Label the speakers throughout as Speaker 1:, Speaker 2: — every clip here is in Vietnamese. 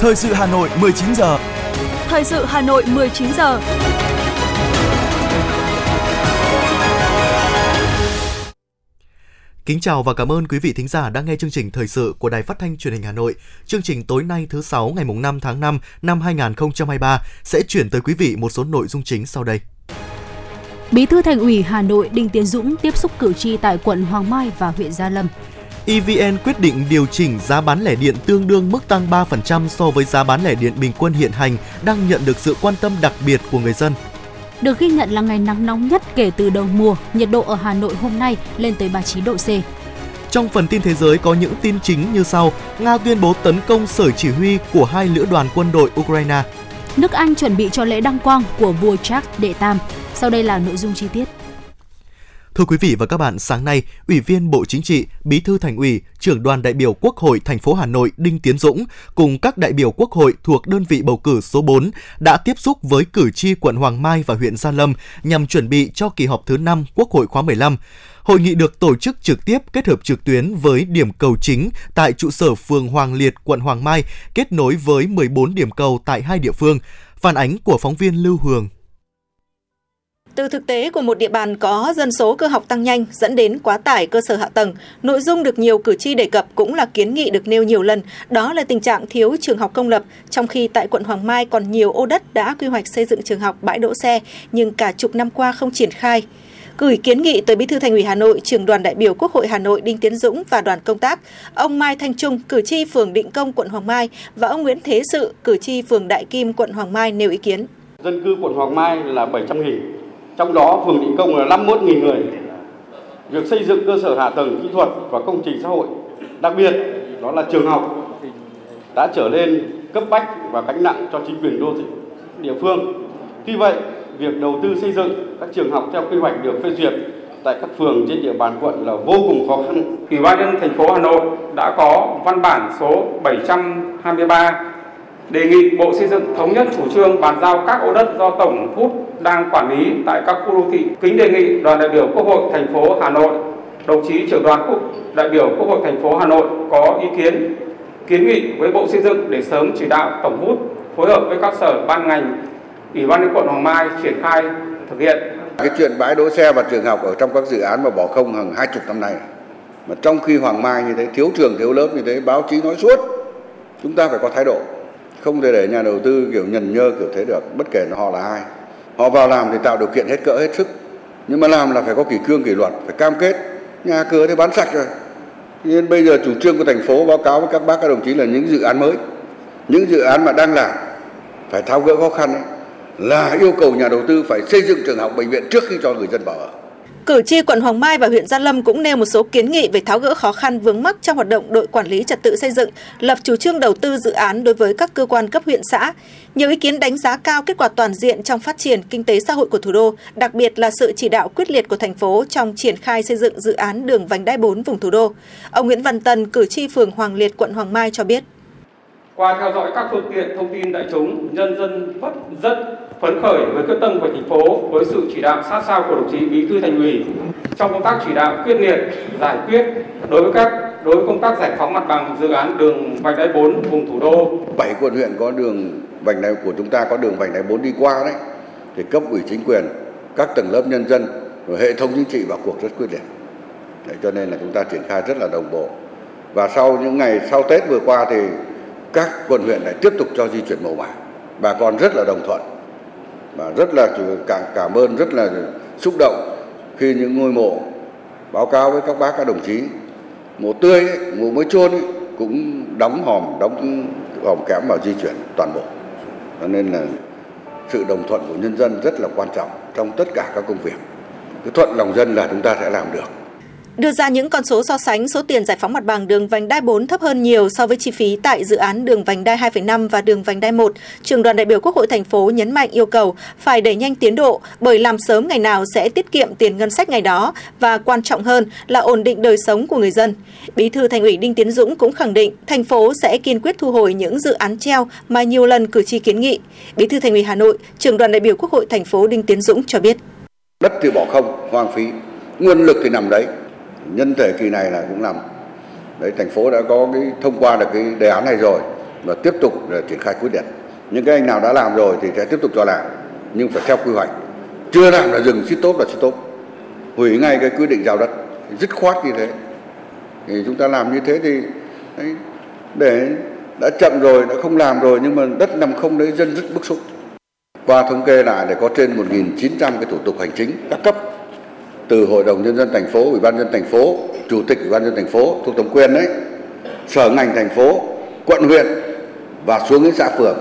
Speaker 1: Thời sự Hà Nội 19 giờ.
Speaker 2: Thời sự Hà Nội 19 giờ.
Speaker 3: Kính chào và cảm ơn quý vị thính giả đang nghe chương trình thời sự của Đài Phát thanh Truyền hình Hà Nội. Chương trình tối nay thứ sáu ngày mùng 5 tháng 5 năm 2023 sẽ chuyển tới quý vị một số nội dung chính sau đây.
Speaker 2: Bí thư Thành ủy Hà Nội Đinh Tiến Dũng tiếp xúc cử tri tại quận Hoàng Mai và huyện Gia Lâm.
Speaker 3: EVN quyết định điều chỉnh giá bán lẻ điện tương đương mức tăng 3% so với giá bán lẻ điện bình quân hiện hành đang nhận được sự quan tâm đặc biệt của người dân.
Speaker 2: Được ghi nhận là ngày nắng nóng nhất kể từ đầu mùa, nhiệt độ ở Hà Nội hôm nay lên tới 39 độ C.
Speaker 3: Trong phần tin thế giới có những tin chính như sau. Nga tuyên bố tấn công sở chỉ huy của hai lữ đoàn quân đội Ukraine.
Speaker 2: Nước Anh chuẩn bị cho lễ đăng quang của vua Charles đệ Tam. Sau đây là nội dung chi tiết.
Speaker 3: Thưa quý vị và các bạn, sáng nay, Ủy viên Bộ Chính trị, Bí thư Thành ủy, trưởng đoàn đại biểu Quốc hội thành phố Hà Nội Đinh Tiến Dũng cùng các đại biểu Quốc hội thuộc đơn vị bầu cử số 4 đã tiếp xúc với cử tri quận Hoàng Mai và huyện Gia Lâm nhằm chuẩn bị cho kỳ họp thứ 5 Quốc hội khóa 15. Hội nghị được tổ chức trực tiếp kết hợp trực tuyến với điểm cầu chính tại trụ sở phường Hoàng Liệt, quận Hoàng Mai, kết nối với 14 điểm cầu tại hai địa phương. Phản ánh của phóng viên Lưu Hường
Speaker 4: từ thực tế của một địa bàn có dân số cơ học tăng nhanh dẫn đến quá tải cơ sở hạ tầng, nội dung được nhiều cử tri đề cập cũng là kiến nghị được nêu nhiều lần, đó là tình trạng thiếu trường học công lập, trong khi tại quận Hoàng Mai còn nhiều ô đất đã quy hoạch xây dựng trường học bãi đỗ xe nhưng cả chục năm qua không triển khai. Gửi kiến nghị tới Bí thư Thành ủy Hà Nội, trưởng đoàn đại biểu Quốc hội Hà Nội Đinh Tiến Dũng và đoàn công tác, ông Mai Thanh Trung, cử tri phường Định Công quận Hoàng Mai và ông Nguyễn Thế Sự, cử tri phường Đại Kim quận Hoàng Mai nêu ý kiến.
Speaker 5: Dân cư quận Hoàng Mai là 700 nghìn, trong đó phường Định Công là 51.000 người. Việc xây dựng cơ sở hạ tầng kỹ thuật và công trình xã hội, đặc biệt đó là trường học đã trở nên cấp bách và gánh nặng cho chính quyền đô thị địa phương. Tuy vậy, việc đầu tư xây dựng các trường học theo quy hoạch được phê duyệt tại các phường trên địa bàn quận là vô cùng khó khăn.
Speaker 6: Ủy ban nhân thành phố Hà Nội đã có văn bản số 723 đề nghị Bộ Xây dựng thống nhất chủ trương bàn giao các ô đất do Tổng hút đang quản lý tại các khu đô thị. Kính đề nghị đoàn đại biểu Quốc hội thành phố Hà Nội, đồng chí trưởng đoàn quốc đại biểu Quốc hội thành phố Hà Nội có ý kiến kiến nghị với Bộ Xây dựng để sớm chỉ đạo tổng hút phối hợp với các sở ban ngành, Ủy ban nhân quận Hoàng Mai triển khai thực hiện.
Speaker 7: Cái chuyện bãi đỗ xe và trường học ở trong các dự án mà bỏ không hàng hai chục năm nay mà trong khi Hoàng Mai như thế thiếu trường thiếu lớp như thế báo chí nói suốt chúng ta phải có thái độ không thể để nhà đầu tư kiểu nhần nhơ kiểu thế được bất kể họ là ai. Họ vào làm thì tạo điều kiện hết cỡ hết sức. Nhưng mà làm là phải có kỷ cương kỷ luật phải cam kết. Nhà cửa thì bán sạch rồi. Nên bây giờ chủ trương của thành phố báo cáo với các bác các đồng chí là những dự án mới. Những dự án mà đang làm phải tháo gỡ khó khăn ấy, là yêu cầu nhà đầu tư phải xây dựng trường học bệnh viện trước khi cho người dân vào ở.
Speaker 4: Cử tri quận Hoàng Mai và huyện Gia Lâm cũng nêu một số kiến nghị về tháo gỡ khó khăn vướng mắc trong hoạt động đội quản lý trật tự xây dựng, lập chủ trương đầu tư dự án đối với các cơ quan cấp huyện xã. Nhiều ý kiến đánh giá cao kết quả toàn diện trong phát triển kinh tế xã hội của thủ đô, đặc biệt là sự chỉ đạo quyết liệt của thành phố trong triển khai xây dựng dự án đường vành đai 4 vùng thủ đô. Ông Nguyễn Văn Tân, cử tri phường Hoàng Liệt, quận Hoàng Mai cho biết.
Speaker 6: Qua theo dõi các phương tiện thông tin đại chúng, nhân dân rất rất phấn khởi với quyết tâm của thành phố với sự chỉ đạo sát sao của đồng chí bí thư thành ủy trong công tác chỉ đạo quyết liệt giải quyết đối với các đối với công tác giải phóng mặt bằng dự án đường vành đai 4 vùng thủ đô.
Speaker 7: Bảy quận huyện có đường vành đai của chúng ta có đường vành đai 4 đi qua đấy thì cấp ủy chính quyền, các tầng lớp nhân dân rồi hệ thống chính trị vào cuộc rất quyết liệt. Đấy, cho nên là chúng ta triển khai rất là đồng bộ. Và sau những ngày sau Tết vừa qua thì các quận huyện lại tiếp tục cho di chuyển màu mã. Bà con rất là đồng thuận và rất là cảm cảm ơn rất là xúc động khi những ngôi mộ báo cáo với các bác các đồng chí. Mộ tươi ấy, mộ mới chôn ấy, cũng đóng hòm đóng hòm kẽm vào di chuyển toàn bộ. Cho nên là sự đồng thuận của nhân dân rất là quan trọng trong tất cả các công việc. Cứ thuận lòng dân là chúng ta sẽ làm được.
Speaker 4: Đưa ra những con số so sánh số tiền giải phóng mặt bằng đường vành đai 4 thấp hơn nhiều so với chi phí tại dự án đường vành đai 2,5 và đường vành đai 1, trường đoàn đại biểu Quốc hội thành phố nhấn mạnh yêu cầu phải đẩy nhanh tiến độ bởi làm sớm ngày nào sẽ tiết kiệm tiền ngân sách ngày đó và quan trọng hơn là ổn định đời sống của người dân. Bí thư Thành ủy Đinh Tiến Dũng cũng khẳng định thành phố sẽ kiên quyết thu hồi những dự án treo mà nhiều lần cử tri kiến nghị. Bí thư Thành ủy Hà Nội, trường đoàn đại biểu Quốc hội thành phố Đinh Tiến Dũng cho biết.
Speaker 7: Đất thì bỏ không, hoang phí, nguồn lực thì nằm đấy, nhân thể kỳ này là cũng làm đấy thành phố đã có cái thông qua được cái đề án này rồi và tiếp tục triển khai quyết liệt. Những cái anh nào đã làm rồi thì sẽ tiếp tục cho làm nhưng phải theo quy hoạch. Chưa làm là dừng, xít tốt là xít tốt. Hủy ngay cái quyết định giao đất, dứt khoát như thế. Thì chúng ta làm như thế thì đấy, để đã chậm rồi, đã không làm rồi nhưng mà đất nằm không đấy dân rất bức xúc. Qua thống kê lại để có trên 1.900 cái thủ tục hành chính các cấp từ Hội đồng nhân dân thành phố, Ủy ban nhân thành phố, Chủ tịch Ủy ban nhân thành phố thuộc thẩm quyền đấy, sở ngành thành phố, quận huyện và xuống đến xã phường.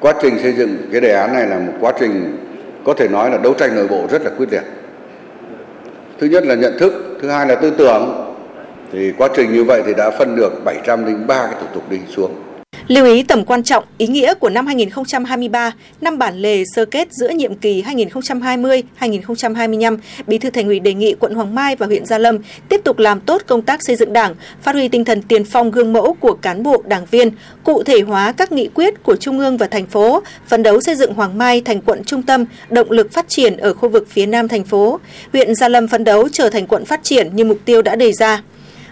Speaker 7: Quá trình xây dựng cái đề án này là một quá trình có thể nói là đấu tranh nội bộ rất là quyết liệt. Thứ nhất là nhận thức, thứ hai là tư tưởng. Thì quá trình như vậy thì đã phân được 703 cái thủ tục đi xuống.
Speaker 4: Lưu ý tầm quan trọng, ý nghĩa của năm 2023, năm bản lề sơ kết giữa nhiệm kỳ 2020-2025, Bí thư Thành ủy đề nghị quận Hoàng Mai và huyện Gia Lâm tiếp tục làm tốt công tác xây dựng Đảng, phát huy tinh thần tiền phong gương mẫu của cán bộ, đảng viên, cụ thể hóa các nghị quyết của Trung ương và thành phố, phấn đấu xây dựng Hoàng Mai thành quận trung tâm, động lực phát triển ở khu vực phía Nam thành phố. Huyện Gia Lâm phấn đấu trở thành quận phát triển như mục tiêu đã đề ra.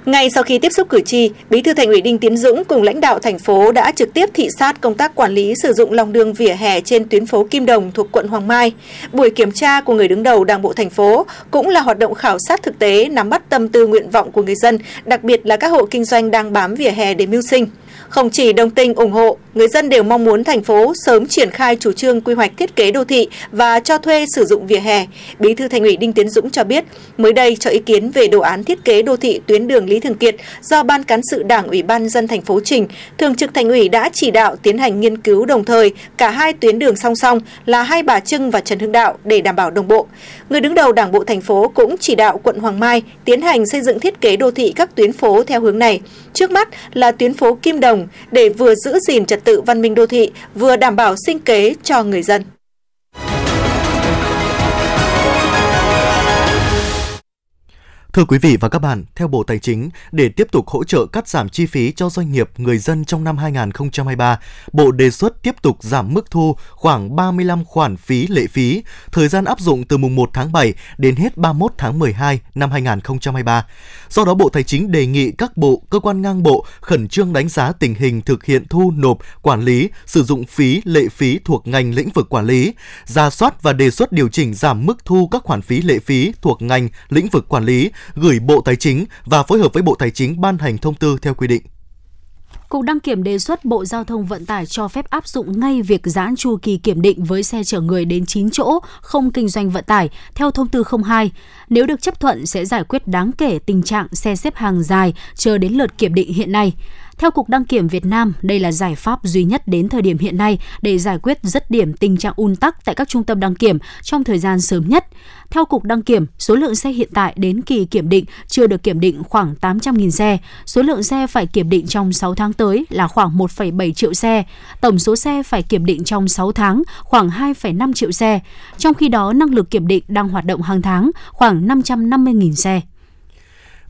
Speaker 4: Ngay sau khi tiếp xúc cử tri, Bí thư Thành ủy Đinh Tiến Dũng cùng lãnh đạo thành phố đã trực tiếp thị sát công tác quản lý sử dụng lòng đường vỉa hè trên tuyến phố Kim Đồng thuộc quận Hoàng Mai. Buổi kiểm tra của người đứng đầu Đảng bộ thành phố cũng là hoạt động khảo sát thực tế nắm bắt tâm tư nguyện vọng của người dân, đặc biệt là các hộ kinh doanh đang bám vỉa hè để mưu sinh. Không chỉ đồng tình ủng hộ, người dân đều mong muốn thành phố sớm triển khai chủ trương quy hoạch thiết kế đô thị và cho thuê sử dụng vỉa hè. Bí thư Thành ủy Đinh Tiến Dũng cho biết, mới đây cho ý kiến về đồ án thiết kế đô thị tuyến đường Lý Thường Kiệt do Ban cán sự Đảng Ủy ban dân thành phố trình, Thường trực Thành ủy đã chỉ đạo tiến hành nghiên cứu đồng thời cả hai tuyến đường song song là Hai Bà Trưng và Trần Hưng Đạo để đảm bảo đồng bộ. Người đứng đầu Đảng bộ thành phố cũng chỉ đạo quận Hoàng Mai tiến hành xây dựng thiết kế đô thị các tuyến phố theo hướng này. Trước mắt là tuyến phố Kim Đồng để vừa giữ gìn trật tự văn minh đô thị, vừa đảm bảo sinh kế cho người dân.
Speaker 3: Thưa quý vị và các bạn, theo Bộ Tài chính, để tiếp tục hỗ trợ cắt giảm chi phí cho doanh nghiệp, người dân trong năm 2023, Bộ đề xuất tiếp tục giảm mức thu khoảng 35 khoản phí lệ phí, thời gian áp dụng từ mùng 1 tháng 7 đến hết 31 tháng 12 năm 2023. Do đó, Bộ Tài chính đề nghị các bộ, cơ quan ngang bộ khẩn trương đánh giá tình hình thực hiện thu nộp, quản lý, sử dụng phí, lệ phí thuộc ngành lĩnh vực quản lý, ra soát và đề xuất điều chỉnh giảm mức thu các khoản phí lệ phí thuộc ngành lĩnh vực quản lý, gửi Bộ Tài chính và phối hợp với Bộ Tài chính ban hành thông tư theo quy định.
Speaker 2: Cục đăng kiểm đề xuất Bộ Giao thông Vận tải cho phép áp dụng ngay việc giãn chu kỳ kiểm định với xe chở người đến 9 chỗ không kinh doanh vận tải theo thông tư 02. Nếu được chấp thuận sẽ giải quyết đáng kể tình trạng xe xếp hàng dài chờ đến lượt kiểm định hiện nay. Theo Cục Đăng kiểm Việt Nam, đây là giải pháp duy nhất đến thời điểm hiện nay để giải quyết dứt điểm tình trạng un tắc tại các trung tâm đăng kiểm trong thời gian sớm nhất. Theo Cục Đăng kiểm, số lượng xe hiện tại đến kỳ kiểm định chưa được kiểm định khoảng 800.000 xe. Số lượng xe phải kiểm định trong 6 tháng tới là khoảng 1,7 triệu xe. Tổng số xe phải kiểm định trong 6 tháng khoảng 2,5 triệu xe. Trong khi đó, năng lực kiểm định đang hoạt động hàng tháng khoảng 550.000 xe.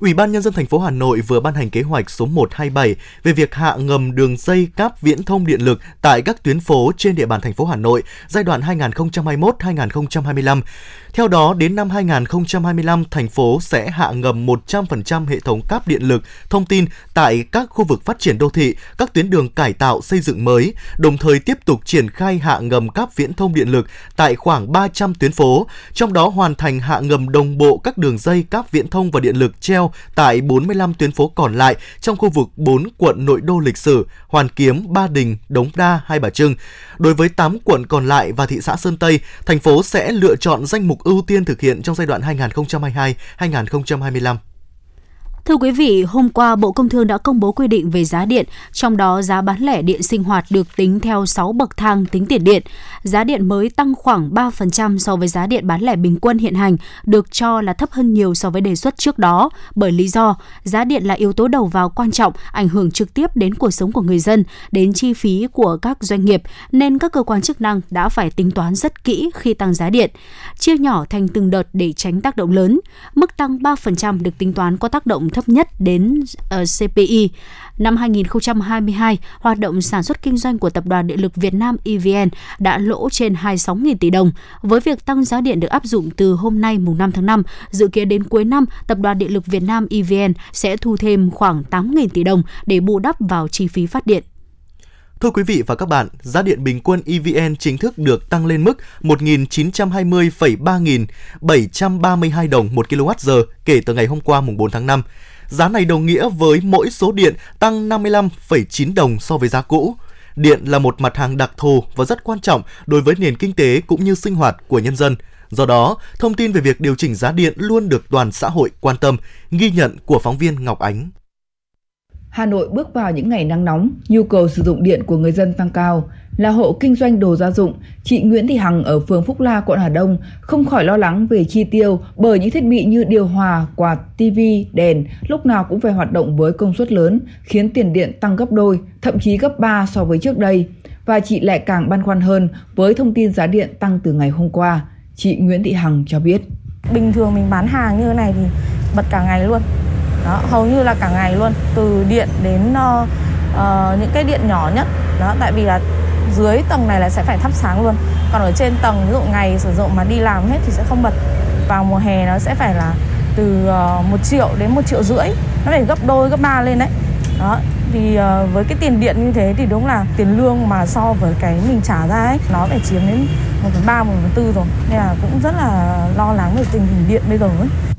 Speaker 3: Ủy ban nhân dân thành phố Hà Nội vừa ban hành kế hoạch số 127 về việc hạ ngầm đường dây cáp viễn thông điện lực tại các tuyến phố trên địa bàn thành phố Hà Nội giai đoạn 2021-2025. Theo đó, đến năm 2025, thành phố sẽ hạ ngầm 100% hệ thống cáp điện lực, thông tin tại các khu vực phát triển đô thị, các tuyến đường cải tạo xây dựng mới, đồng thời tiếp tục triển khai hạ ngầm cáp viễn thông điện lực tại khoảng 300 tuyến phố, trong đó hoàn thành hạ ngầm đồng bộ các đường dây cáp viễn thông và điện lực treo tại 45 tuyến phố còn lại trong khu vực 4 quận nội đô lịch sử, Hoàn Kiếm, Ba Đình, Đống Đa, Hai Bà Trưng. Đối với 8 quận còn lại và thị xã Sơn Tây, thành phố sẽ lựa chọn danh mục ưu tiên thực hiện trong giai đoạn 2022-2025.
Speaker 2: Thưa quý vị, hôm qua Bộ Công Thương đã công bố quy định về giá điện, trong đó giá bán lẻ điện sinh hoạt được tính theo 6 bậc thang tính tiền điện. Giá điện mới tăng khoảng 3% so với giá điện bán lẻ bình quân hiện hành, được cho là thấp hơn nhiều so với đề xuất trước đó, bởi lý do giá điện là yếu tố đầu vào quan trọng, ảnh hưởng trực tiếp đến cuộc sống của người dân, đến chi phí của các doanh nghiệp, nên các cơ quan chức năng đã phải tính toán rất kỹ khi tăng giá điện, chia nhỏ thành từng đợt để tránh tác động lớn. Mức tăng 3% được tính toán có tác động thấp nhất đến ờ, uh, CPI. Năm 2022, hoạt động sản xuất kinh doanh của Tập đoàn Điện lực Việt Nam EVN đã lỗ trên 26.000 tỷ đồng. Với việc tăng giá điện được áp dụng từ hôm nay mùng 5 tháng 5, dự kiến đến cuối năm, Tập đoàn Điện lực Việt Nam EVN sẽ thu thêm khoảng 8.000 tỷ đồng để bù đắp vào chi phí phát điện.
Speaker 3: Thưa quý vị và các bạn, giá điện bình quân EVN chính thức được tăng lên mức 1.920,3.732 đồng một kWh kể từ ngày hôm qua mùng 4 tháng 5. Giá này đồng nghĩa với mỗi số điện tăng 55,9 đồng so với giá cũ. Điện là một mặt hàng đặc thù và rất quan trọng đối với nền kinh tế cũng như sinh hoạt của nhân dân. Do đó, thông tin về việc điều chỉnh giá điện luôn được toàn xã hội quan tâm, ghi nhận của phóng viên Ngọc Ánh.
Speaker 1: Hà Nội bước vào những ngày nắng nóng, nhu cầu sử dụng điện của người dân tăng cao. Là hộ kinh doanh đồ gia dụng, chị Nguyễn Thị Hằng ở phường Phúc La, quận Hà Đông không khỏi lo lắng về chi tiêu bởi những thiết bị như điều hòa, quạt, tivi, đèn lúc nào cũng phải hoạt động với công suất lớn, khiến tiền điện tăng gấp đôi, thậm chí gấp 3 so với trước đây. Và chị lại càng băn khoăn hơn với thông tin giá điện tăng từ ngày hôm qua. Chị Nguyễn Thị Hằng cho biết.
Speaker 8: Bình thường mình bán hàng như thế này thì bật cả ngày luôn đó hầu như là cả ngày luôn từ điện đến uh, uh, những cái điện nhỏ nhất. Đó tại vì là dưới tầng này là sẽ phải thắp sáng luôn. Còn ở trên tầng ví dụ ngày sử dụng mà đi làm hết thì sẽ không bật. Vào mùa hè nó sẽ phải là từ ờ, uh, 1 triệu đến một triệu rưỡi. Nó phải gấp đôi gấp ba lên đấy. Đó thì uh, với cái tiền điện như thế thì đúng là tiền lương mà so với cái mình trả ra ấy nó phải chiếm đến một phần ba một phần tư rồi. Nên là cũng rất là lo lắng về tình hình điện bây giờ ấy.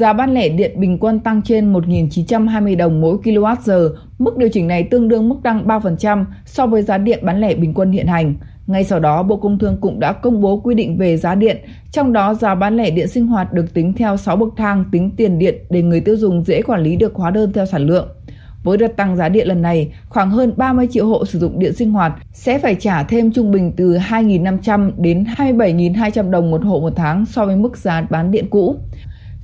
Speaker 1: Giá bán lẻ điện bình quân tăng trên 1.920 đồng mỗi kWh, mức điều chỉnh này tương đương mức tăng 3% so với giá điện bán lẻ bình quân hiện hành. Ngay sau đó, Bộ Công Thương cũng đã công bố quy định về giá điện, trong đó giá bán lẻ điện sinh hoạt được tính theo 6 bậc thang tính tiền điện để người tiêu dùng dễ quản lý được hóa đơn theo sản lượng. Với đợt tăng giá điện lần này, khoảng hơn 30 triệu hộ sử dụng điện sinh hoạt sẽ phải trả thêm trung bình từ 2.500 đến 27.200 đồng một hộ một tháng so với mức giá bán điện cũ.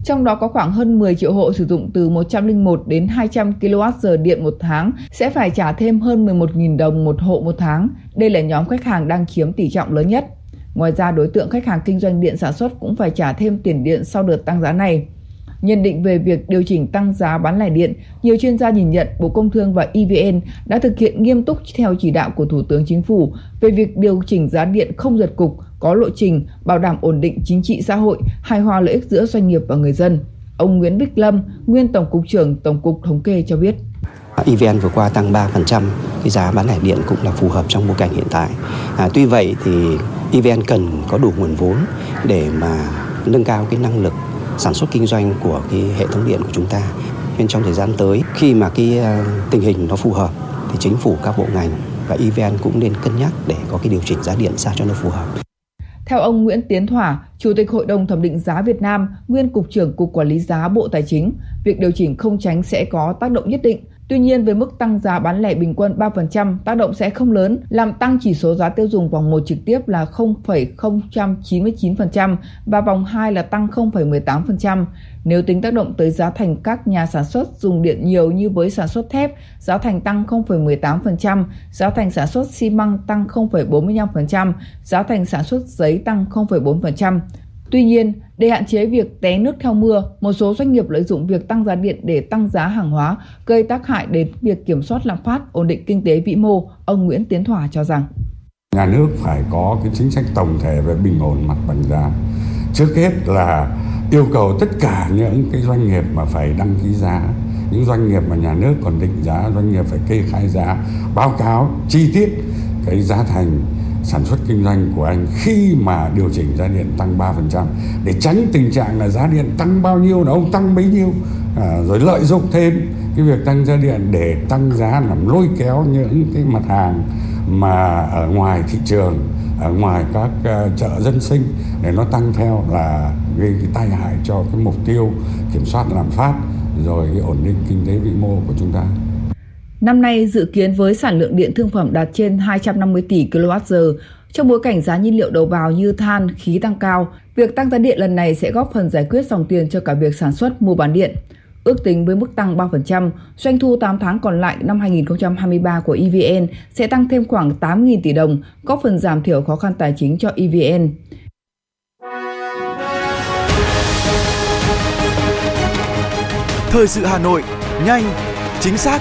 Speaker 1: Trong đó có khoảng hơn 10 triệu hộ sử dụng từ 101 đến 200 kWh điện một tháng sẽ phải trả thêm hơn 11.000 đồng một hộ một tháng. Đây là nhóm khách hàng đang chiếm tỷ trọng lớn nhất. Ngoài ra, đối tượng khách hàng kinh doanh điện sản xuất cũng phải trả thêm tiền điện sau đợt tăng giá này. Nhận định về việc điều chỉnh tăng giá bán lẻ điện, nhiều chuyên gia nhìn nhận Bộ Công Thương và EVN đã thực hiện nghiêm túc theo chỉ đạo của Thủ tướng Chính phủ về việc điều chỉnh giá điện không giật cục, có lộ trình, bảo đảm ổn định chính trị xã hội, hài hòa lợi ích giữa doanh nghiệp và người dân. Ông Nguyễn Bích Lâm, nguyên Tổng cục trưởng Tổng cục Thống kê cho biết.
Speaker 9: EVN vừa qua tăng 3%, cái giá bán lẻ điện cũng là phù hợp trong bối cảnh hiện tại. À, tuy vậy thì EVN cần có đủ nguồn vốn để mà nâng cao cái năng lực sản xuất kinh doanh của cái hệ thống điện của chúng ta. Nên trong thời gian tới khi mà cái à, tình hình nó phù hợp thì chính phủ các bộ ngành và EVN cũng nên cân nhắc để có cái điều chỉnh giá điện sao cho nó phù hợp.
Speaker 1: Theo ông Nguyễn Tiến Thỏa, Chủ tịch Hội đồng Thẩm định giá Việt Nam, nguyên Cục trưởng Cục Quản lý giá Bộ Tài chính, việc điều chỉnh không tránh sẽ có tác động nhất định. Tuy nhiên, với mức tăng giá bán lẻ bình quân 3%, tác động sẽ không lớn, làm tăng chỉ số giá tiêu dùng vòng 1 trực tiếp là 0,099% và vòng 2 là tăng 0,18%. Nếu tính tác động tới giá thành các nhà sản xuất dùng điện nhiều như với sản xuất thép, giá thành tăng 0,18%, giá thành sản xuất xi măng tăng 0,45%, giá thành sản xuất giấy tăng 0,4%. Tuy nhiên, để hạn chế việc té nước theo mưa, một số doanh nghiệp lợi dụng việc tăng giá điện để tăng giá hàng hóa, gây tác hại đến việc kiểm soát lạm phát, ổn định kinh tế vĩ mô, ông Nguyễn Tiến Thỏa cho rằng.
Speaker 10: Nhà nước phải có cái chính sách tổng thể về bình ổn mặt bằng giá. Trước hết là yêu cầu tất cả những cái doanh nghiệp mà phải đăng ký giá những doanh nghiệp mà nhà nước còn định giá doanh nghiệp phải kê khai giá báo cáo chi tiết cái giá thành sản xuất kinh doanh của anh khi mà điều chỉnh giá điện tăng 3% để tránh tình trạng là giá điện tăng bao nhiêu là ông tăng bấy nhiêu à, rồi lợi dụng thêm cái việc tăng giá điện để tăng giá làm lôi kéo những cái mặt hàng mà ở ngoài thị trường ở ngoài các uh, chợ dân sinh để nó tăng theo là gây cái tai hại cho cái mục tiêu kiểm soát lạm phát rồi cái ổn định kinh tế vĩ mô của chúng ta.
Speaker 1: Năm nay dự kiến với sản lượng điện thương phẩm đạt trên 250 tỷ kWh, trong bối cảnh giá nhiên liệu đầu vào như than, khí tăng cao, việc tăng giá điện lần này sẽ góp phần giải quyết dòng tiền cho cả việc sản xuất mua bán điện. Ước tính với mức tăng 3%, doanh thu 8 tháng còn lại năm 2023 của EVN sẽ tăng thêm khoảng 8.000 tỷ đồng, góp phần giảm thiểu khó khăn tài chính cho EVN.
Speaker 3: Thời sự Hà Nội, nhanh, chính xác,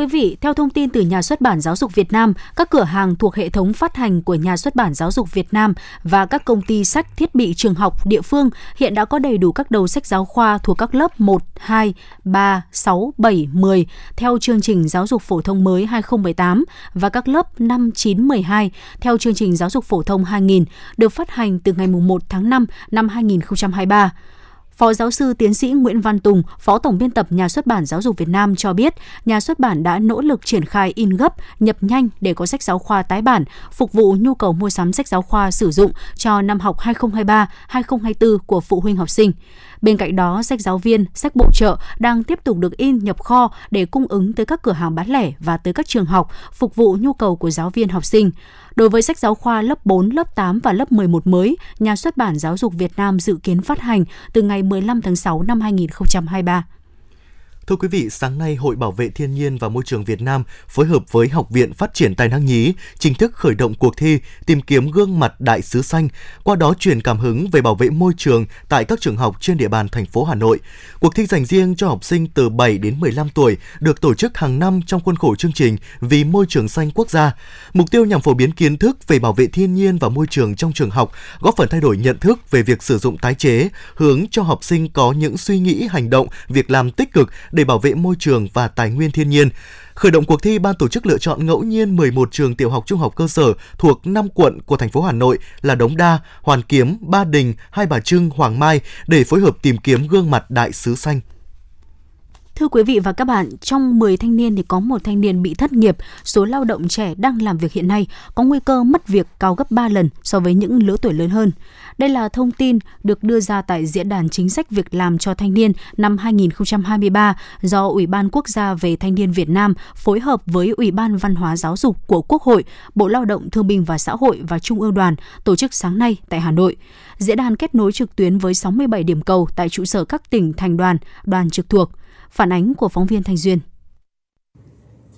Speaker 2: Quý vị, theo thông tin từ Nhà xuất bản Giáo dục Việt Nam, các cửa hàng thuộc hệ thống phát hành của Nhà xuất bản Giáo dục Việt Nam và các công ty sách thiết bị trường học địa phương hiện đã có đầy đủ các đầu sách giáo khoa thuộc các lớp 1, 2, 3, 6, 7, 10 theo chương trình giáo dục phổ thông mới 2018 và các lớp 5, 9, 12 theo chương trình giáo dục phổ thông 2000 được phát hành từ ngày 1 tháng 5 năm 2023. Phó giáo sư tiến sĩ Nguyễn Văn Tùng, Phó Tổng biên tập Nhà xuất bản Giáo dục Việt Nam cho biết, nhà xuất bản đã nỗ lực triển khai in gấp, nhập nhanh để có sách giáo khoa tái bản, phục vụ nhu cầu mua sắm sách giáo khoa sử dụng cho năm học 2023-2024 của phụ huynh học sinh. Bên cạnh đó, sách giáo viên, sách bổ trợ đang tiếp tục được in nhập kho để cung ứng tới các cửa hàng bán lẻ và tới các trường học, phục vụ nhu cầu của giáo viên học sinh. Đối với sách giáo khoa lớp 4, lớp 8 và lớp 11 mới, nhà xuất bản Giáo dục Việt Nam dự kiến phát hành từ ngày 15 tháng 6 năm 2023.
Speaker 3: Thưa quý vị, sáng nay Hội Bảo vệ Thiên nhiên và Môi trường Việt Nam phối hợp với Học viện Phát triển Tài năng nhí chính thức khởi động cuộc thi tìm kiếm gương mặt đại sứ xanh, qua đó truyền cảm hứng về bảo vệ môi trường tại các trường học trên địa bàn thành phố Hà Nội. Cuộc thi dành riêng cho học sinh từ 7 đến 15 tuổi được tổ chức hàng năm trong khuôn khổ chương trình Vì môi trường xanh quốc gia. Mục tiêu nhằm phổ biến kiến thức về bảo vệ thiên nhiên và môi trường trong trường học, góp phần thay đổi nhận thức về việc sử dụng tái chế, hướng cho học sinh có những suy nghĩ, hành động, việc làm tích cực để để bảo vệ môi trường và tài nguyên thiên nhiên. Khởi động cuộc thi, ban tổ chức lựa chọn ngẫu nhiên 11 trường tiểu học trung học cơ sở thuộc 5 quận của thành phố Hà Nội là Đống Đa, Hoàn Kiếm, Ba Đình, Hai Bà Trưng, Hoàng Mai để phối hợp tìm kiếm gương mặt đại sứ xanh.
Speaker 2: Thưa quý vị và các bạn, trong 10 thanh niên thì có một thanh niên bị thất nghiệp, số lao động trẻ đang làm việc hiện nay có nguy cơ mất việc cao gấp 3 lần so với những lứa tuổi lớn hơn. Đây là thông tin được đưa ra tại Diễn đàn Chính sách Việc làm cho thanh niên năm 2023 do Ủy ban Quốc gia về Thanh niên Việt Nam phối hợp với Ủy ban Văn hóa Giáo dục của Quốc hội, Bộ Lao động Thương binh và Xã hội và Trung ương đoàn tổ chức sáng nay tại Hà Nội. Diễn đàn kết nối trực tuyến với 67 điểm cầu tại trụ sở các tỉnh, thành đoàn, đoàn trực thuộc. Phản ánh của phóng viên Thanh Duyên.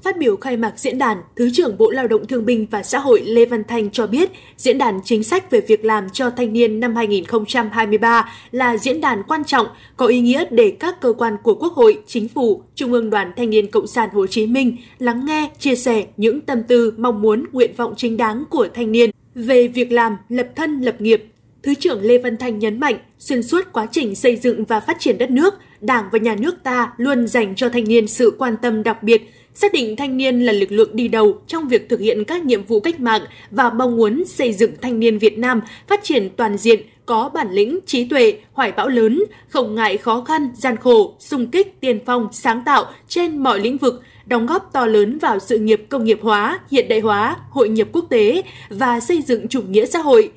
Speaker 11: Phát biểu khai mạc diễn đàn, Thứ trưởng Bộ Lao động Thương binh và Xã hội Lê Văn Thanh cho biết, diễn đàn chính sách về việc làm cho thanh niên năm 2023 là diễn đàn quan trọng, có ý nghĩa để các cơ quan của Quốc hội, Chính phủ, Trung ương Đoàn Thanh niên Cộng sản Hồ Chí Minh lắng nghe, chia sẻ những tâm tư, mong muốn, nguyện vọng chính đáng của thanh niên về việc làm, lập thân, lập nghiệp. Thứ trưởng Lê Văn Thanh nhấn mạnh, xuyên suốt quá trình xây dựng và phát triển đất nước, Đảng và Nhà nước ta luôn dành cho thanh niên sự quan tâm đặc biệt, xác định thanh niên là lực lượng đi đầu trong việc thực hiện các nhiệm vụ cách mạng và mong muốn xây dựng thanh niên Việt Nam phát triển toàn diện, có bản lĩnh, trí tuệ, hoài bão lớn, không ngại khó khăn, gian khổ, sung kích, tiên phong, sáng tạo trên mọi lĩnh vực, đóng góp to lớn vào sự nghiệp công nghiệp hóa, hiện đại hóa, hội nhập quốc tế và xây dựng chủ nghĩa xã hội.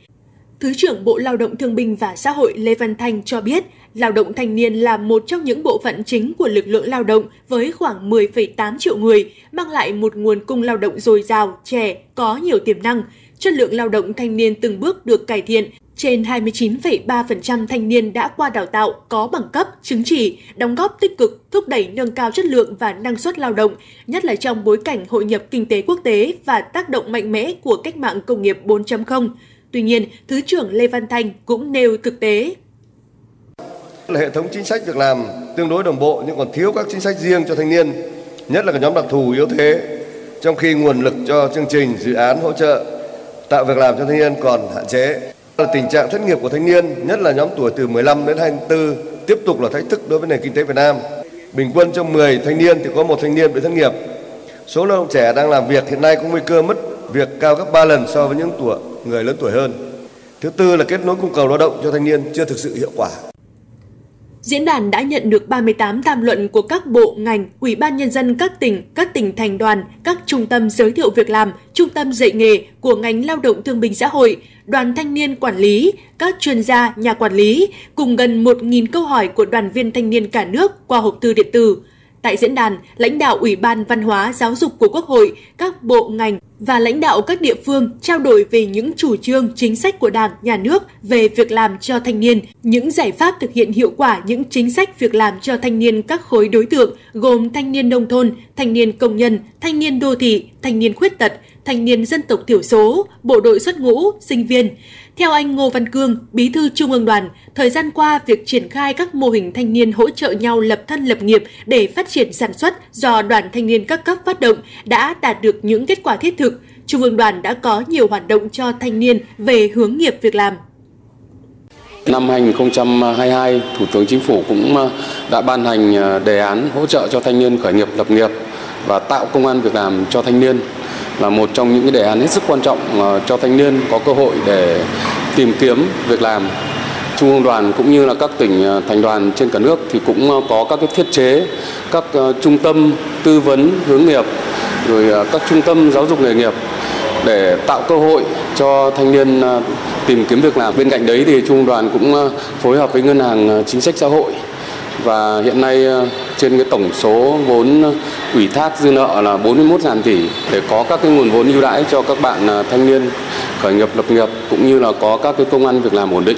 Speaker 11: Thứ trưởng Bộ Lao động Thương binh và Xã hội Lê Văn Thanh cho biết, lao động thanh niên là một trong những bộ phận chính của lực lượng lao động với khoảng 10,8 triệu người, mang lại một nguồn cung lao động dồi dào, trẻ, có nhiều tiềm năng. Chất lượng lao động thanh niên từng bước được cải thiện, trên 29,3% thanh niên đã qua đào tạo, có bằng cấp, chứng chỉ, đóng góp tích cực, thúc đẩy nâng cao chất lượng và năng suất lao động, nhất là trong bối cảnh hội nhập kinh tế quốc tế và tác động mạnh mẽ của cách mạng công nghiệp 4.0. Tuy nhiên, Thứ trưởng Lê Văn Thanh cũng nêu thực tế.
Speaker 12: Hệ thống chính sách việc làm tương đối đồng bộ nhưng còn thiếu các chính sách riêng cho thanh niên, nhất là các nhóm đặc thù yếu thế, trong khi nguồn lực cho chương trình, dự án hỗ trợ tạo việc làm cho thanh niên còn hạn chế. Tình trạng thất nghiệp của thanh niên, nhất là nhóm tuổi từ 15 đến 24, tiếp tục là thách thức đối với nền kinh tế Việt Nam. Bình quân trong 10 thanh niên thì có một thanh niên bị thất nghiệp. Số lao động trẻ đang làm việc hiện nay có nguy cơ mất việc cao gấp 3 lần so với những tuổi người lớn tuổi hơn. Thứ tư là kết nối cung cầu lao động cho thanh niên chưa thực sự hiệu quả.
Speaker 11: Diễn đàn đã nhận được 38 tham luận của các bộ, ngành, ủy ban nhân dân các tỉnh, các tỉnh thành đoàn, các trung tâm giới thiệu việc làm, trung tâm dạy nghề của ngành lao động thương binh xã hội, đoàn thanh niên quản lý, các chuyên gia, nhà quản lý, cùng gần 1.000 câu hỏi của đoàn viên thanh niên cả nước qua hộp thư điện tử. Tại diễn đàn, lãnh đạo Ủy ban Văn hóa Giáo dục của Quốc hội, các bộ ngành và lãnh đạo các địa phương trao đổi về những chủ trương, chính sách của Đảng, Nhà nước về việc làm cho thanh niên, những giải pháp thực hiện hiệu quả những chính sách việc làm cho thanh niên các khối đối tượng gồm thanh niên nông thôn, thanh niên công nhân, thanh niên đô thị, thanh niên khuyết tật, thanh niên dân tộc thiểu số, bộ đội xuất ngũ, sinh viên. Theo anh Ngô Văn Cương, Bí thư Trung ương Đoàn, thời gian qua việc triển khai các mô hình thanh niên hỗ trợ nhau lập thân lập nghiệp để phát triển sản xuất do Đoàn Thanh niên các cấp phát động đã đạt được những kết quả thiết thực. Trung ương Đoàn đã có nhiều hoạt động cho thanh niên về hướng nghiệp việc làm.
Speaker 13: Năm 2022, Thủ tướng Chính phủ cũng ờ, đã ban hành ờ, đề án hỗ trợ cho thanh niên khởi nghiệp lập nghiệp và tạo công an việc làm cho thanh niên là một trong những cái đề án hết sức quan trọng ờ, cho thanh niên có cơ hội để tìm kiếm việc làm. Trung ương đoàn cũng như là các tỉnh ờ, thành đoàn trên cả nước thì cũng ờ, có các cái thiết chế, các trung tâm tư vấn hướng nghiệp, rồi các trung tâm giáo dục nghề nghiệp để tạo cơ hội cho thanh niên tìm kiếm việc làm. Bên cạnh đấy thì trung đoàn cũng phối hợp với ngân hàng chính sách xã hội và hiện nay trên cái tổng số vốn ủy thác dư nợ là 41.000 tỷ để có các cái nguồn vốn ưu đãi cho các bạn à, thanh niên khởi nghiệp lập nghiệp cũng như là có các cái công an việc làm ổn định.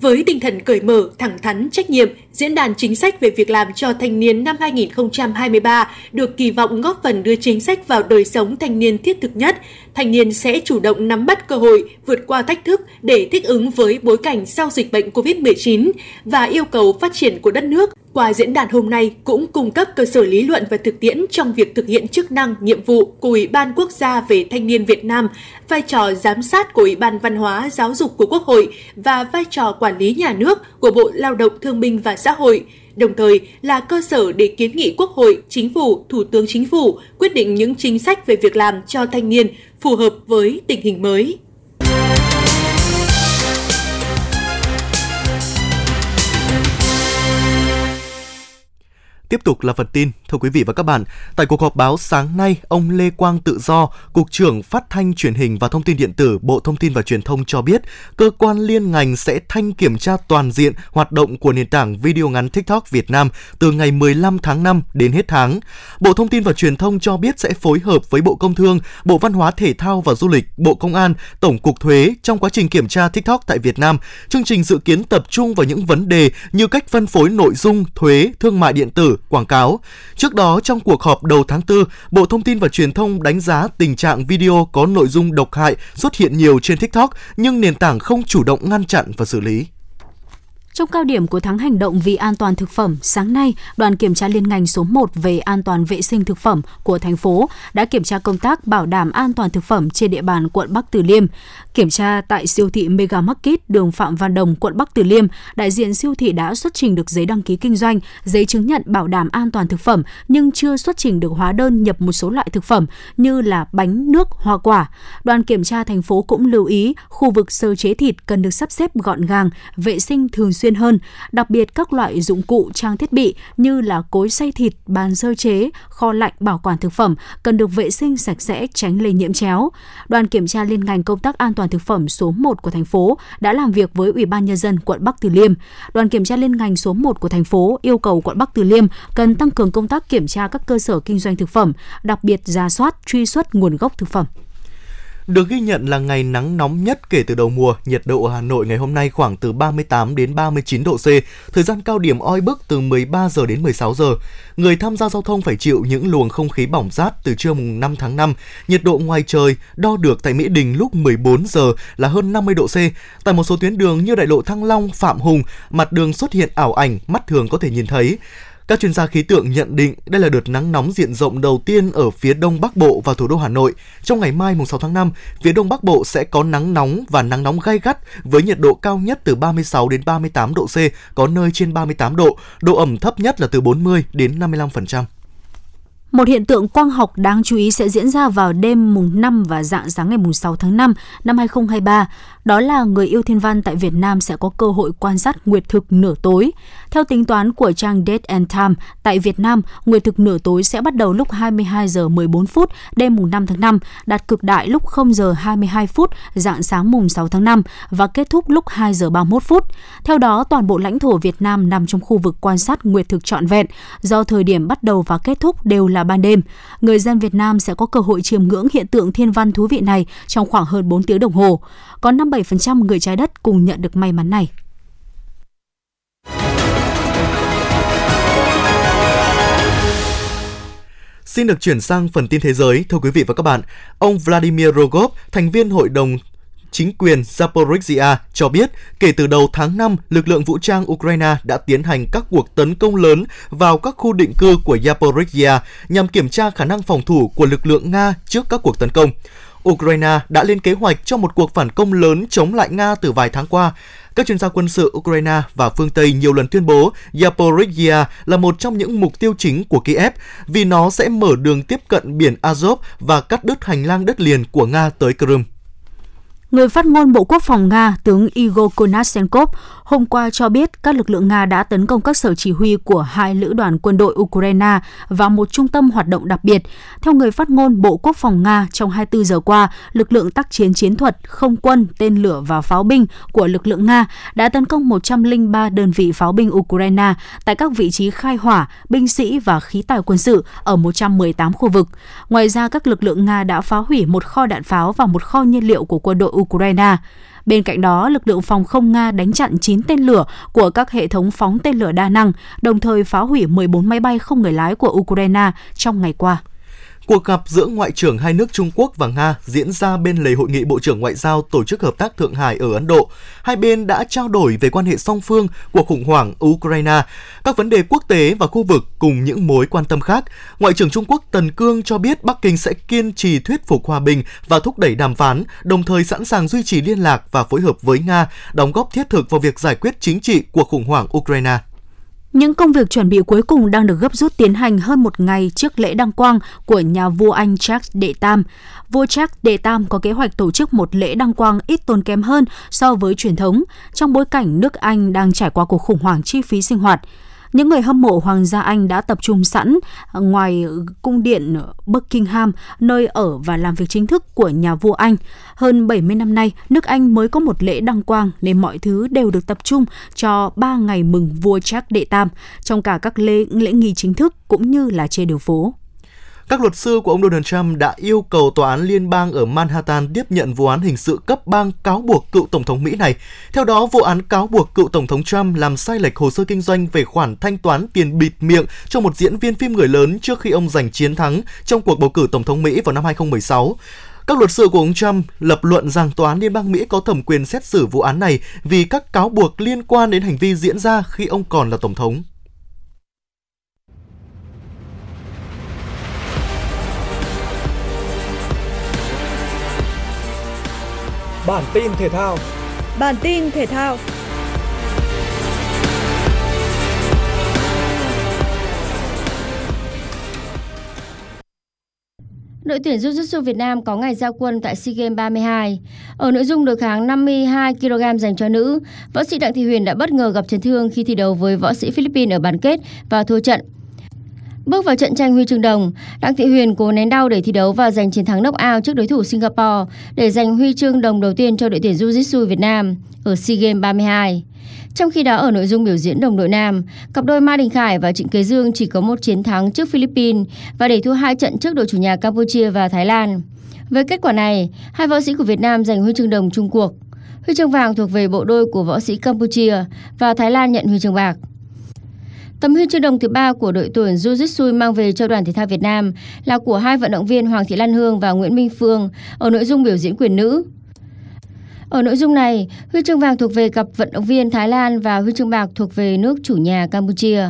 Speaker 11: Với tinh thần cởi mở, thẳng thắn, trách nhiệm, Diễn đàn chính sách về việc làm cho thanh niên năm 2023 được kỳ vọng góp phần đưa chính sách vào đời sống thanh niên thiết thực nhất. Thanh niên sẽ chủ động nắm bắt cơ hội, vượt qua thách thức để thích ứng với bối cảnh sau dịch bệnh COVID-19 và yêu cầu phát triển của đất nước. Qua diễn đàn hôm nay cũng cung cấp cơ sở lý luận và thực tiễn trong việc thực hiện chức năng, nhiệm vụ của Ủy ban Quốc gia về Thanh niên Việt Nam, vai trò giám sát của Ủy ban Văn hóa Giáo dục của Quốc hội và vai trò quản lý nhà nước của Bộ Lao động Thương binh và Xã hội, đồng thời là cơ sở để kiến nghị Quốc hội, Chính phủ, Thủ tướng Chính phủ quyết định những chính sách về việc làm cho thanh niên phù hợp với tình hình mới.
Speaker 3: Tiếp tục là phần tin. Thưa quý vị và các bạn, tại cuộc họp báo sáng nay, ông Lê Quang Tự Do, Cục trưởng Phát thanh Truyền hình và Thông tin Điện tử Bộ Thông tin và Truyền thông cho biết, cơ quan liên ngành sẽ thanh kiểm tra toàn diện hoạt động của nền tảng video ngắn TikTok Việt Nam từ ngày 15 tháng 5 đến hết tháng. Bộ Thông tin và Truyền thông cho biết sẽ phối hợp với Bộ Công Thương, Bộ Văn hóa Thể thao và Du lịch, Bộ Công an, Tổng cục Thuế trong quá trình kiểm tra TikTok tại Việt Nam. Chương trình dự kiến tập trung vào những vấn đề như cách phân phối nội dung, thuế, thương mại điện tử, quảng cáo. Trước đó, trong cuộc họp đầu tháng 4, Bộ Thông tin và Truyền thông đánh giá tình trạng video có nội dung độc hại xuất hiện nhiều trên TikTok nhưng nền tảng không chủ động ngăn chặn và xử lý.
Speaker 2: Trong cao điểm của tháng hành động vì an toàn thực phẩm, sáng nay, đoàn kiểm tra liên ngành số 1 về an toàn vệ sinh thực phẩm của thành phố đã kiểm tra công tác bảo đảm an toàn thực phẩm trên địa bàn quận Bắc Từ Liêm. Kiểm tra tại siêu thị Mega Market đường Phạm Văn Đồng, quận Bắc Từ Liêm, đại diện siêu thị đã xuất trình được giấy đăng ký kinh doanh, giấy chứng nhận bảo đảm an toàn thực phẩm nhưng chưa xuất trình được hóa đơn nhập một số loại thực phẩm như là bánh, nước, hoa quả. Đoàn kiểm tra thành phố cũng lưu ý khu vực sơ chế thịt cần được sắp xếp gọn gàng, vệ sinh thường xuyên hơn, đặc biệt các loại dụng cụ trang thiết bị như là cối xay thịt, bàn sơ chế, kho lạnh bảo quản thực phẩm cần được vệ sinh sạch sẽ tránh lây nhiễm chéo. Đoàn kiểm tra liên ngành công tác an toàn thực phẩm số 1 của thành phố đã làm việc với Ủy ban nhân dân quận Bắc Từ Liêm. Đoàn kiểm tra liên ngành số 1 của thành phố yêu cầu quận Bắc Từ Liêm cần tăng cường công tác kiểm tra các cơ sở kinh doanh thực phẩm, đặc biệt ra soát truy xuất nguồn gốc thực phẩm.
Speaker 3: Được ghi nhận là ngày nắng nóng nhất kể từ đầu mùa, nhiệt độ ở Hà Nội ngày hôm nay khoảng từ 38 đến 39 độ C, thời gian cao điểm oi bức từ 13 giờ đến 16 giờ. Người tham gia giao thông phải chịu những luồng không khí bỏng rát từ trưa mùng 5 tháng 5. Nhiệt độ ngoài trời đo được tại Mỹ Đình lúc 14 giờ là hơn 50 độ C. Tại một số tuyến đường như đại lộ Thăng Long, Phạm Hùng, mặt đường xuất hiện ảo ảnh mắt thường có thể nhìn thấy. Các chuyên gia khí tượng nhận định đây là đợt nắng nóng diện rộng đầu tiên ở phía đông bắc bộ và thủ đô Hà Nội. Trong ngày mai mùng 6 tháng 5, phía đông bắc bộ sẽ có nắng nóng và nắng nóng gai gắt với nhiệt độ cao nhất từ 36 đến 38 độ C, có nơi trên 38 độ, độ ẩm thấp nhất là từ 40 đến 55%.
Speaker 2: Một hiện tượng quang học đáng chú ý sẽ diễn ra vào đêm mùng 5 và dạng sáng ngày mùng 6 tháng 5 năm 2023 đó là người yêu thiên văn tại Việt Nam sẽ có cơ hội quan sát nguyệt thực nửa tối. Theo tính toán của trang Date and Time, tại Việt Nam, nguyệt thực nửa tối sẽ bắt đầu lúc 22 giờ 14 phút đêm mùng 5 tháng 5, đạt cực đại lúc 0 giờ 22 phút dạng sáng mùng 6 tháng 5 và kết thúc lúc 2 giờ 31 phút. Theo đó, toàn bộ lãnh thổ Việt Nam nằm trong khu vực quan sát nguyệt thực trọn vẹn, do thời điểm bắt đầu và kết thúc đều là là ban đêm. Người dân Việt Nam sẽ có cơ hội chiêm ngưỡng hiện tượng thiên văn thú vị này trong khoảng hơn 4 tiếng đồng hồ có 57% người trái đất cùng nhận được may mắn này.
Speaker 3: Xin được chuyển sang phần tin thế giới, thưa quý vị và các bạn. Ông Vladimir Rogov, thành viên hội đồng chính quyền Zaporizhia cho biết kể từ đầu tháng 5, lực lượng vũ trang Ukraine đã tiến hành các cuộc tấn công lớn vào các khu định cư của Zaporizhia nhằm kiểm tra khả năng phòng thủ của lực lượng Nga trước các cuộc tấn công. Ukraine đã lên kế hoạch cho một cuộc phản công lớn chống lại Nga từ vài tháng qua. Các chuyên gia quân sự Ukraine và phương Tây nhiều lần tuyên bố Zaporizhia là một trong những mục tiêu chính của Kiev vì nó sẽ mở đường tiếp cận biển Azov và cắt đứt hành lang đất liền của Nga tới Crimea.
Speaker 2: Người phát ngôn Bộ Quốc phòng Nga, tướng Igor Konashenkov, hôm qua cho biết các lực lượng Nga đã tấn công các sở chỉ huy của hai lữ đoàn quân đội Ukraine và một trung tâm hoạt động đặc biệt. Theo người phát ngôn Bộ Quốc phòng Nga, trong 24 giờ qua, lực lượng tác chiến chiến thuật, không quân, tên lửa và pháo binh của lực lượng Nga đã tấn công 103 đơn vị pháo binh Ukraine tại các vị trí khai hỏa, binh sĩ và khí tài quân sự ở 118 khu vực. Ngoài ra, các lực lượng Nga đã phá hủy một kho đạn pháo và một kho nhiên liệu của quân đội Ukraine. Ukraine. Bên cạnh đó, lực lượng phòng không Nga đánh chặn 9 tên lửa của các hệ thống phóng tên lửa đa năng, đồng thời phá hủy 14 máy bay không người lái của Ukraine trong ngày qua.
Speaker 3: Cuộc gặp giữa Ngoại trưởng hai nước Trung Quốc và Nga diễn ra bên lề hội nghị Bộ trưởng Ngoại giao Tổ chức Hợp tác Thượng Hải ở Ấn Độ. Hai bên đã trao đổi về quan hệ song phương, cuộc khủng hoảng Ukraine, các vấn đề quốc tế và khu vực cùng những mối quan tâm khác. Ngoại trưởng Trung Quốc Tần Cương cho biết Bắc Kinh sẽ kiên trì thuyết phục hòa bình và thúc đẩy đàm phán, đồng thời sẵn sàng duy trì liên lạc và phối hợp với Nga, đóng góp thiết thực vào việc giải quyết chính trị cuộc khủng hoảng Ukraine.
Speaker 2: Những công việc chuẩn bị cuối cùng đang được gấp rút tiến hành hơn một ngày trước lễ đăng quang của nhà vua Anh Charles Đệ Tam. Vua Charles Đệ Tam có kế hoạch tổ chức một lễ đăng quang ít tốn kém hơn so với truyền thống, trong bối cảnh nước Anh đang trải qua cuộc khủng hoảng chi phí sinh hoạt. Những người hâm mộ Hoàng gia Anh đã tập trung sẵn ngoài cung điện Buckingham, nơi ở và làm việc chính thức của nhà vua Anh. Hơn 70 năm nay, nước Anh mới có một lễ đăng quang nên mọi thứ đều được tập trung cho 3 ngày mừng vua Charles đệ Tam, trong cả các lễ, lễ nghi chính thức cũng như là trên đường phố.
Speaker 3: Các luật sư của ông Donald Trump đã yêu cầu tòa án liên bang ở Manhattan tiếp nhận vụ án hình sự cấp bang cáo buộc cựu tổng thống Mỹ này. Theo đó, vụ án cáo buộc cựu tổng thống Trump làm sai lệch hồ sơ kinh doanh về khoản thanh toán tiền bịt miệng cho một diễn viên phim người lớn trước khi ông giành chiến thắng trong cuộc bầu cử tổng thống Mỹ vào năm 2016. Các luật sư của ông Trump lập luận rằng tòa án liên bang Mỹ có thẩm quyền xét xử vụ án này vì các cáo buộc liên quan đến hành vi diễn ra khi ông còn là tổng thống.
Speaker 14: Bản tin thể thao.
Speaker 15: Bản tin thể thao.
Speaker 16: Đội tuyển Jiu-Jitsu Việt Nam có ngày giao quân tại SEA Games 32. Ở nội dung được kháng 52 kg dành cho nữ, võ sĩ Đặng Thị Huyền đã bất ngờ gặp chấn thương khi thi đấu với võ sĩ Philippines ở bán kết và thua trận. Bước vào trận tranh huy chương đồng, Đặng Thị Huyền cố nén đau để thi đấu và giành chiến thắng knock-out trước đối thủ Singapore để giành huy chương đồng đầu tiên cho đội tuyển Jiu-Jitsu Việt Nam ở SEA Games 32. Trong khi đó ở nội dung biểu diễn đồng đội nam, cặp đôi Ma Đình Khải và Trịnh Kế Dương chỉ có một chiến thắng trước Philippines và để thua hai trận trước đội chủ nhà Campuchia và Thái Lan. Với kết quả này, hai võ sĩ của Việt Nam giành huy chương đồng chung cuộc. Huy chương vàng thuộc về bộ đôi của võ sĩ Campuchia và Thái Lan nhận huy chương bạc. Tấm huy chương đồng thứ ba của đội tuyển Jiu-Jitsu mang về cho đoàn thể thao Việt Nam là của hai vận động viên Hoàng Thị Lan Hương và Nguyễn Minh Phương ở nội dung biểu diễn quyền nữ. Ở nội dung này, huy chương vàng thuộc về cặp vận động viên Thái Lan và huy chương bạc thuộc về nước chủ nhà Campuchia.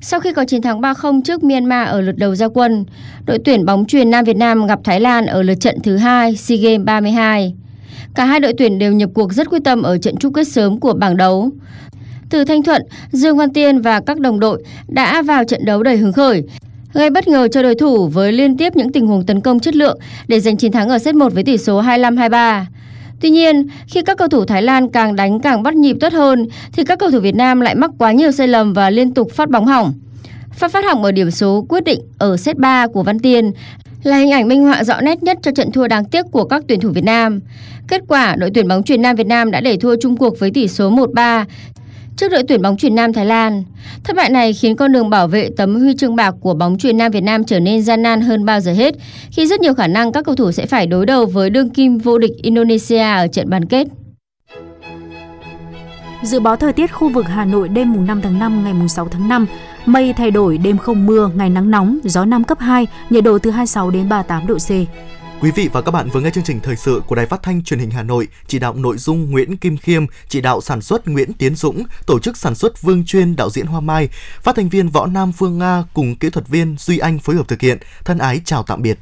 Speaker 16: Sau khi có chiến thắng 3-0 trước Myanmar ở lượt đầu gia quân, đội tuyển bóng chuyền Nam Việt Nam gặp Thái Lan ở lượt trận thứ hai SEA Games 32. Cả hai đội tuyển đều nhập cuộc rất quyết tâm ở trận chung kết sớm của bảng đấu. Từ Thanh Thuận, Dương Văn Tiên và các đồng đội đã vào trận đấu đầy hứng khởi, gây bất ngờ cho đối thủ với liên tiếp những tình huống tấn công chất lượng để giành chiến thắng ở set 1 với tỷ số 25-23. Tuy nhiên, khi các cầu thủ Thái Lan càng đánh càng bắt nhịp tốt hơn, thì các cầu thủ Việt Nam lại mắc quá nhiều sai lầm và liên tục phát bóng hỏng. phát phát hỏng ở điểm số quyết định ở set 3 của Văn Tiên là hình ảnh minh họa rõ nét nhất cho trận thua đáng tiếc của các tuyển thủ Việt Nam. Kết quả, đội tuyển bóng chuyền Nam Việt Nam đã để thua chung cuộc với tỷ số 1-3 trước đội tuyển bóng chuyền nam Thái Lan. Thất bại này khiến con đường bảo vệ tấm huy chương bạc của bóng chuyền nam Việt Nam trở nên gian nan hơn bao giờ hết, khi rất nhiều khả năng các cầu thủ sẽ phải đối đầu với đương kim vô địch Indonesia ở trận bán kết.
Speaker 2: Dự báo thời tiết khu vực Hà Nội đêm mùng 5 tháng 5 ngày mùng 6 tháng 5, Mây thay đổi, đêm không mưa, ngày nắng nóng, gió Nam cấp 2, nhiệt độ từ 26 đến 38 độ C.
Speaker 3: Quý vị và các bạn vừa nghe chương trình thời sự của Đài Phát thanh Truyền hình Hà Nội, chỉ đạo nội dung Nguyễn Kim Khiêm, chỉ đạo sản xuất Nguyễn Tiến Dũng, tổ chức sản xuất Vương Chuyên, đạo diễn Hoa Mai, phát thanh viên Võ Nam Phương Nga cùng kỹ thuật viên Duy Anh phối hợp thực hiện. Thân ái chào tạm biệt.